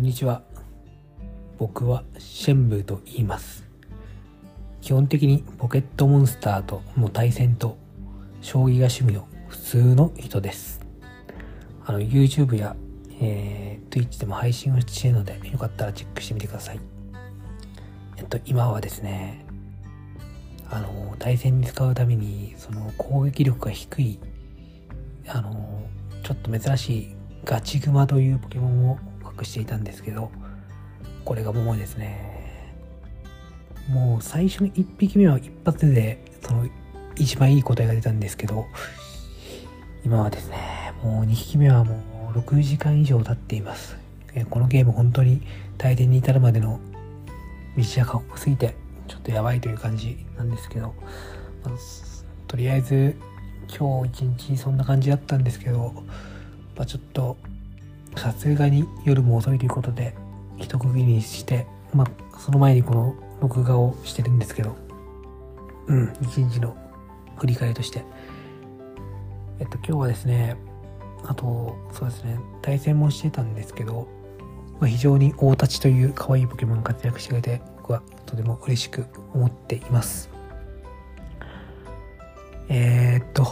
んにちは。僕はシェンブーと言います。基本的にポケットモンスターとの対戦と将棋が趣味の普通の人です。あの、YouTube や、えー、Twitch でも配信をしているので、よかったらチェックしてみてください。えっと、今はですね、あの、対戦に使うために、その攻撃力が低い、あの、ちょっと珍しいガチグマというポケモンを隠していたんですけど、これがもうですね、もう最初の1匹目は一発で、その一番いい答えが出たんですけど、今はですね、もう2匹目はもう6時間以上経っています。このゲーム本当に大抵に至るまでの道が過酷すぎて、ちょっとやばいという感じなんですけど、まとりあえず今日一日そんな感じだったんですけど、まあ、ちょっとさすがに夜も遅いということで一区切りにして、まあ、その前にこの録画をしてるんですけど、うん、一日の振り返りとして。えっと、今日はですね、あと、そうですね、対戦もしてたんですけど、まあ、非常に大立ちという可愛いポケモン活躍してくれて、僕はとても嬉しく思っています。えー、っと、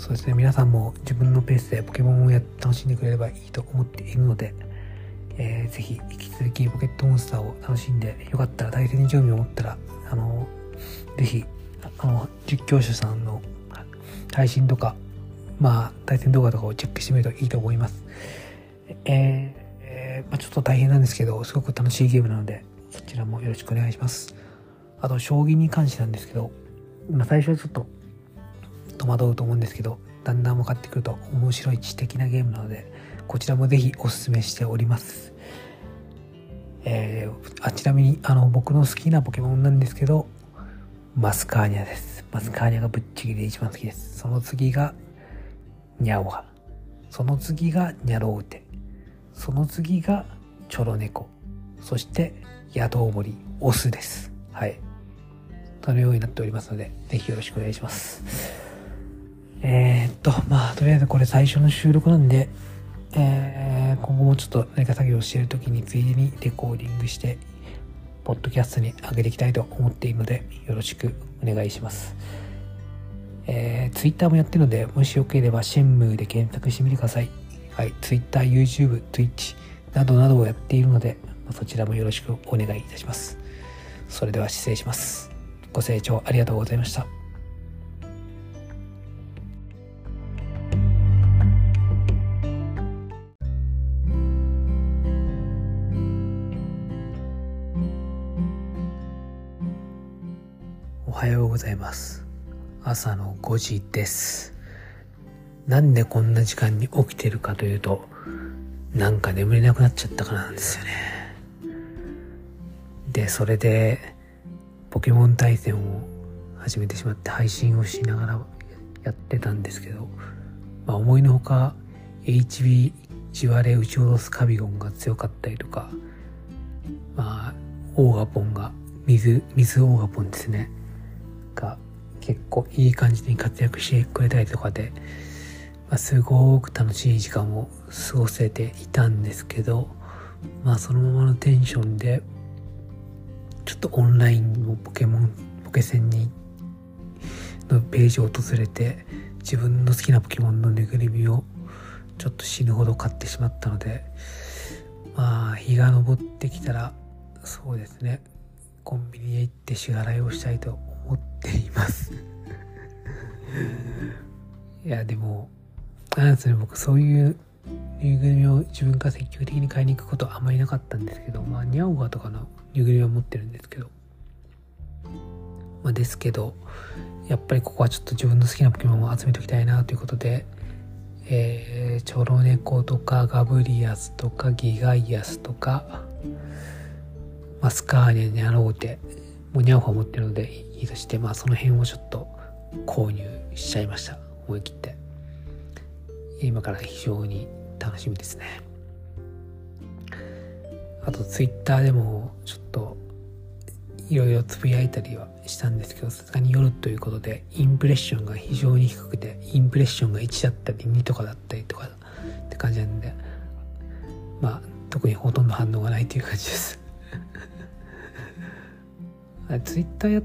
そうですね、皆さんも自分のペースでポケモンをや楽しんでくれればいいと思っているので、えー、ぜひ引き続きポケットモンスターを楽しんで、よかったら対戦に興味を持ったら、あの、ぜひ、あの、実況者さんの配信とか、まあ、対戦動画とかをチェックしてみるといいと思います。えーえーまあ、ちょっと大変なんですけど、すごく楽しいゲームなので、そちらもよろしくお願いします。あと、将棋に関してなんですけど、まあ、最初はちょっと戸惑うと思うんですけど、だんだん分かってくると面白い知的なゲームなので、こちらもぜひお勧めしております。えー、あ、ちなみに、あの、僕の好きなポケモンなんですけど、マスカーニャです。マスカーニャがぶっちぎりで一番好きです。その次が、ニャオハ。その次がニャロウテ。その次がチョロネコ。そして、ヤドウモリ、オスです。はい。そのようになっておりますので、ぜひよろしくお願いします。えー、っと、まあ、とりあえずこれ最初の収録なんで、えー、今後もちょっと何か作業をしている時についでにレコーディングして、ポッドキャストに上げていきたいと思っているので、よろしくお願いします。えー、ツイッターもやってるので、もしよければシェンムーで検索してみてください。はい、ツイッター、YouTube、Twitch などなどをやっているので、そちらもよろしくお願いいたします。それでは失礼します。ご清聴ありがとうございました。はようございます。朝の5時です。なんでこんな時間に起きてるかというと、なんか眠れなくなっちゃったからなんですよね。で、それで、ポケモン対戦を始めてしまって配信をしながらやってたんですけど、まあ、思いのほか HB ジワレ打ち下ろすカビゴンが強かったりとか、まあ、オーガポンが、水、水オーガポンですね。が結構いい感じに活躍してくれたりとかで、まあ、すごく楽しい時間を過ごせていたんですけど、まあそのままのテンションで、ちょっとオンラインのポケモン、ポケセンに、のページを訪れて、自分の好きなポケモンのぬいぐるみをちょっと死ぬほど買ってしまったので、まあ日が昇ってきたら、そうですね、コンビニへ行って支払いをしたいと思っています。いや、でも、なんですね、僕そういうぬいぐるみを自分から積極的に買いに行くことはあんまりなかったんですけど、まあ、ニャオガとかのぬいぐるみは持ってるんですけど、まあ、ですけど、やっぱりここはちょっと自分の好きなポケモンを集めておきたいなということで、えー、チョロネコとかガブリアスとかギガイアスとか、マスカーニャ、ニャローテ、もうニャオハ持ってるのでいとして、まあその辺をちょっと購入しちゃいました。思い切って。今から非常に楽しみですね。あとツイッターでもちょっといろいろつぶやいたりはしたんですけど、さすがに夜ということで、インプレッションが非常に低くて、インプレッションが1だったり2とかだったりとかって感じなんで、まあ、特にほとんど反応がないという感じですツイッターやっ、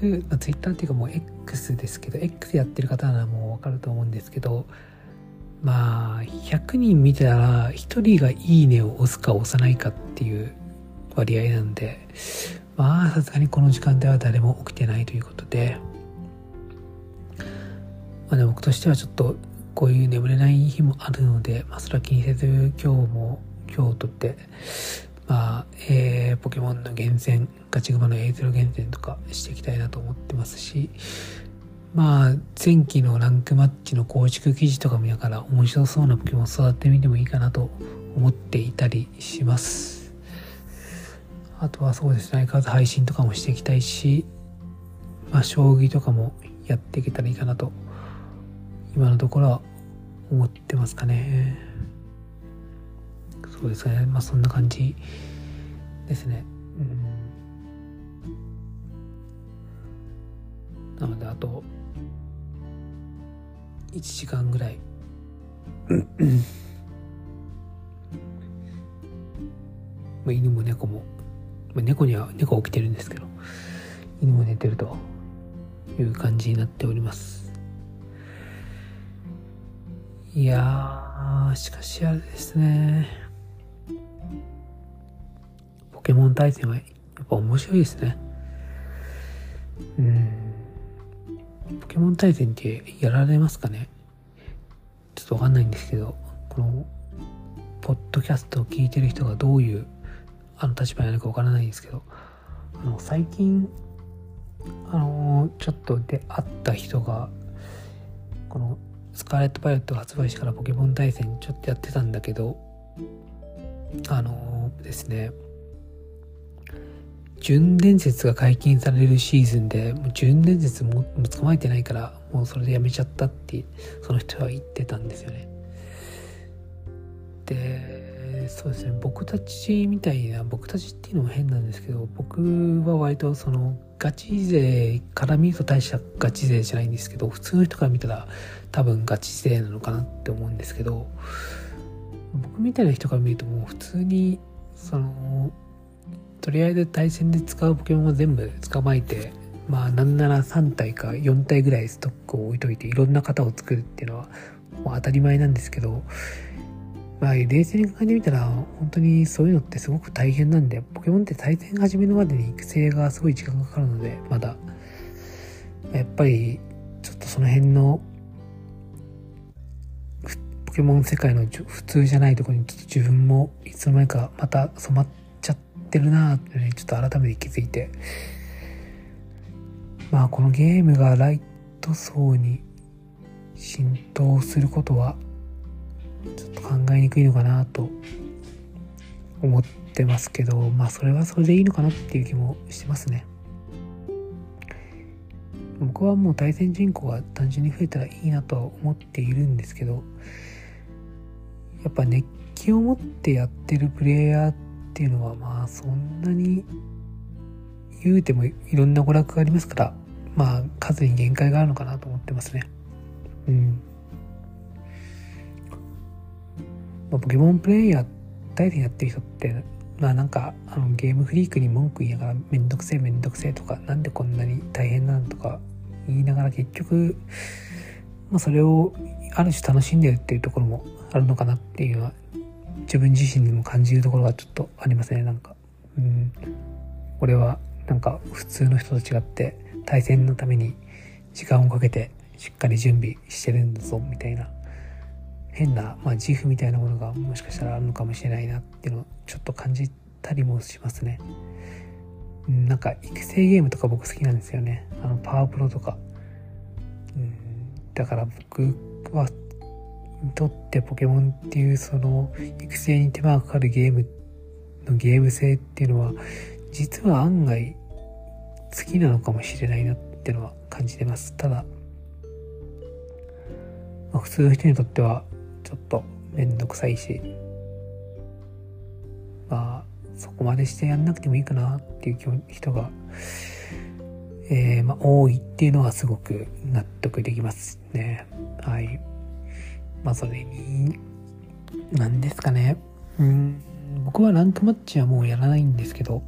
ツイッターっていうかもう X ですけど X やってる方ならもうわかると思うんですけどまあ100人見たら1人が「いいね」を押すか押さないかっていう割合なんでまあさすがにこの時間では誰も起きてないということでまあね僕としてはちょっとこういう眠れない日もあるので、まあ、それは気にせず今日も今日とってまあ、えー、ポケモンの厳選、ガチグマのエイゼロ厳選とかしていきたいなと思ってますし、まあ、前期のランクマッチの構築記事とか見ながら面白そうなポケモン育ってみてもいいかなと思っていたりします。あとはそうですね、相変配信とかもしていきたいし、まあ、将棋とかもやっていけたらいいかなと、今のところは思ってますかね。そうですね。まあそんな感じですね。うん。なのであと1時間ぐらい。まあ犬も猫も、まあ、猫には猫起きてるんですけど。犬も寝てるという感じになっております。いやしかしあれですね。ケモン対戦はやっぱ面白いですね。うん。ポケモン対戦ってやられますかね？ちょっとわかんないんですけど、この、ポッドキャストを聞いてる人がどういうあの立場になるかわからないんですけど、あの、最近、あの、ちょっとで会った人が、この、スカーレット・パイロットが発売してからポケモン対戦ちょっとやってたんだけど、あのですね、純伝説が解禁されるシーズンで、もう純伝説も捕まえてないから、もうそれでやめちゃったって、その人は言ってたんですよね。で、そうですね、僕たちみたいな、僕たちっていうのも変なんですけど、僕は割とその、ガチ勢から見ると大したガチ勢じゃないんですけど、普通の人から見たら多分ガチ勢なのかなって思うんですけど、僕みたいな人から見るともう普通に、その、とりあえず対戦で使うポケモンを全部捕まえてまあなんなら3体か4体ぐらいストックを置いといていろんな型を作るっていうのはもう当たり前なんですけどまあ冷静に考えてみたら本当にそういうのってすごく大変なんでポケモンって対戦始めるまでに育成がすごい時間がかかるのでまだ。やっぱりちょっとその辺のポケモン世界の普通じゃないところにちょっと自分もいつの間にかまた染まってってるなってね、ちょっと改めて気づいて。まあこのゲームがライト層に浸透することはちょっと考えにくいのかなと思ってますけど、まあそれはそれでいいのかなっていう気もしてますね。僕はもう対戦人口が単純に増えたらいいなとは思っているんですけど、やっぱ熱気を持ってやってるプレイヤーっていうのはまあそんなに言うてもいろんな娯楽がありますからまあ数に限界があるのかなと思ってますね。うん、まあ、ポケモンプレイヤー大体やってる人ってまあなんかあのゲームフリークに文句言いながらめんどくせえめんどくせえとかなんでこんなに大変なのとか言いながら結局、まあ、それをある種楽しんでるっていうところもあるのかなっていうのは自分自身にも感じるところがちょっとありますねなんかうん俺はなんか普通の人と違って対戦のために時間をかけてしっかり準備してるんだぞみたいな変な、まあ、自負みたいなものがもしかしたらあるのかもしれないなっていうのをちょっと感じたりもしますね。なんか育成ゲームとか僕好きなんですよね。あのパワープロとか。うん、だから僕はにとってポケモンっていうその育成に手間がかかるゲームのゲーム性っていうのは実は案外好きなのかもしれないなっていうのは感じてます。ただ、まあ、普通の人にとってはちょっとめんどくさいし、まあそこまでしてやんなくてもいいかなっていう人が、えー、まあ多いっていうのはすごく納得できますね。はい。まあそれに、何ですかね。うん。僕はランクマッチはもうやらないんですけど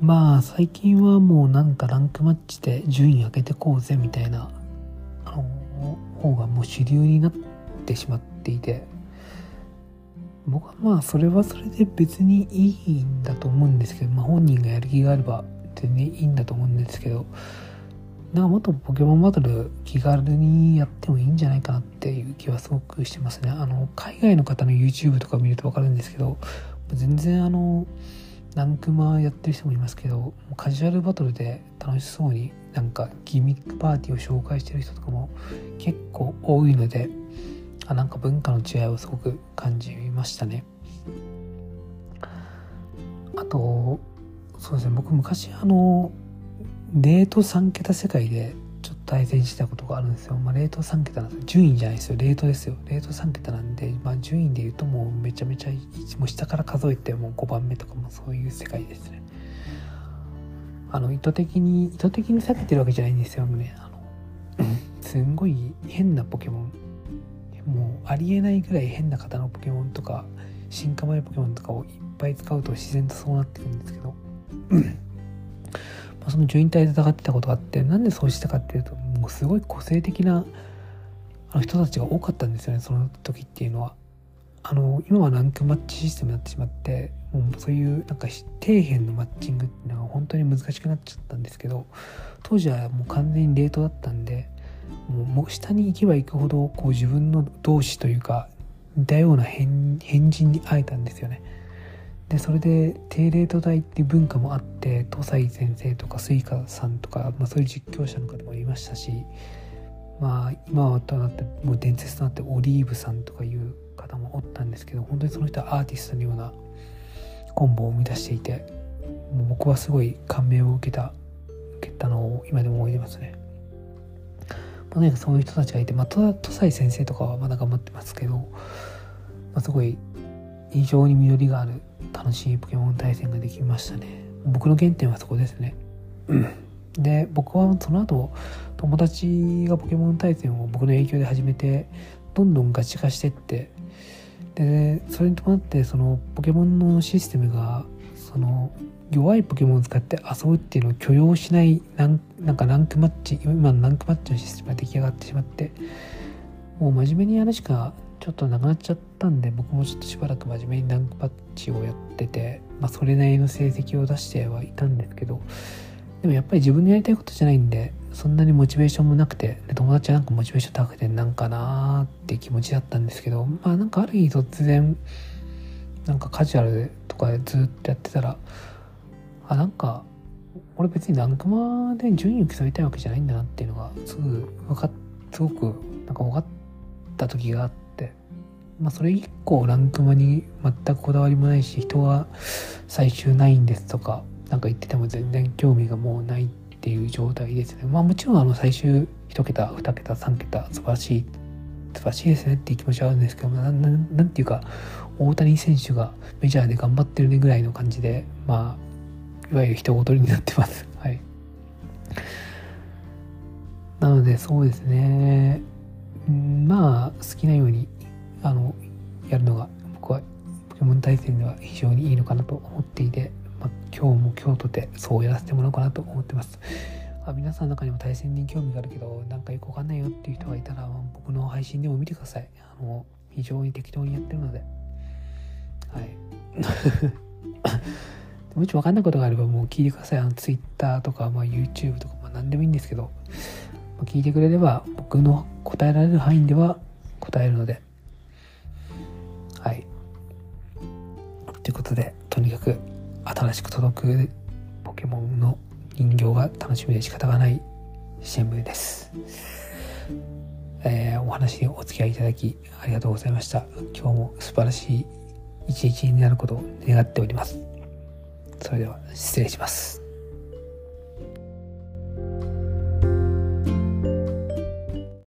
まあ最近はもうなんかランクマッチで順位上げてこうぜみたいなあの方がもう主流になってしまっていて僕はまあそれはそれで別にいいんだと思うんですけど、まあ、本人がやる気があれば全然いいんだと思うんですけどなんかもっとポケモンバトル気軽にやってもいいんじゃないかなっていう気はすごくしてますね。あの、海外の方の YouTube とか見るとわかるんですけど、全然あの、ランクマやってる人もいますけど、カジュアルバトルで楽しそうになんかギミックパーティーを紹介してる人とかも結構多いので、あなんか文化の違いをすごく感じましたね。あと、そうですね、僕昔あの、レート3桁世界でちょっと対戦したことがあるんですよ。まあ、レート3桁なんです。順位じゃないですよ。レートですよ。レート3桁なんで、まあ、順位で言うともうめちゃめちゃ、もう下から数えてもう5番目とかもそういう世界ですね。あの、意図的に、意図的に避けてるわけじゃないんですよ。ね、あの、すんごい変なポケモン、もうありえないぐらい変な型のポケモンとか、進化前ポケモンとかをいっぱい使うと自然とそうなってくるんですけど、まあ、その順位隊で戦ってたことがあってなんでそうしたかっていうともうすごい個性的なあの人たちが多かったんですよねその時っていうのは。あの今はランクマッチシステムになってしまってもうそういうなんか底辺のマッチングっていうのが本当に難しくなっちゃったんですけど当時はもう完全に低レートだったんでもう下に行けば行くほどこう自分の同志というか似たような変人に会えたんですよね。でそれで低レート帯っていう文化もあって土西先生とかスイカさんとか、まあ、そういう実況者の方もいましたしまあ今はとなってもう伝説となってオリーブさんとかいう方もおったんですけど本当にその人はアーティストのようなコンボを生み出していてもう僕はすごい感銘を受けた受けたのを今でも覚えてますね。まあ、ねそういう人たちがいて、まあ、土西先生とかはまだ頑張ってますけど、まあ、すごい非常に実りがある楽しいポケモン対戦ができましたね。僕の原点はそこですね、で僕はその後友達がポケモン対戦を僕の影響で始めてどんどんガチ化してってでそれに伴ってそのポケモンのシステムがその弱いポケモンを使って遊ぶっていうのを許容しないなんなんかランクマッチ今のランクマッチのシステムが出来上がってしまってもう真面目にやるしかちょっとなくなっちゃったんで僕もちょっとしばらく真面目にランクパッチをやってて、まあ、それなりの成績を出してはいたんですけどでもやっぱり自分のやりたいことじゃないんでそんなにモチベーションもなくて友達はなんかモチベーション高くてなんかなーって気持ちだったんですけどまあなんかある日突然なんかカジュアルとかでずっとやってたらあなんか俺別にランクマで順位を競いたいわけじゃないんだなっていうのがすぐ分かすごくなんか分かった時があってまあ、それ以降ランクマに全くこだわりもないし人は最終ないんですとか何か言ってても全然興味がもうないっていう状態ですね。まあもちろんあの最終1桁2桁3桁素晴らしい素晴らしいですねっていう気持ちはあるんですけどななんていうか大谷選手がメジャーで頑張ってるねぐらいの感じでまあいわゆる人ごとになってます。はい。なのでそうですね。まあ好きなようにあのやるのが僕はポケモン対戦では非常にいいのかなと思っていて、まあ、今日も今日とてそうやらせてもらおうかなと思ってます。あ皆さんの中にも対戦に興味があるけどなんかよくわかんないよっていう人がいたら僕の配信でも見てください。あの非常に適当にやってるので。はい。もしわかんないことがあればもう聞いてください。あの Twitter とか、まあ、YouTube とか、まあ、何でもいいんですけど、まあ、聞いてくれれば僕の答えられる範囲では答えるのではい。ということでとにかく新しく届くポケモンの人形が楽しみで仕方がない新聞です、えー、お話にお付き合いいただきありがとうございました。今日も素晴らしい一日になることを願っております。それでは失礼します。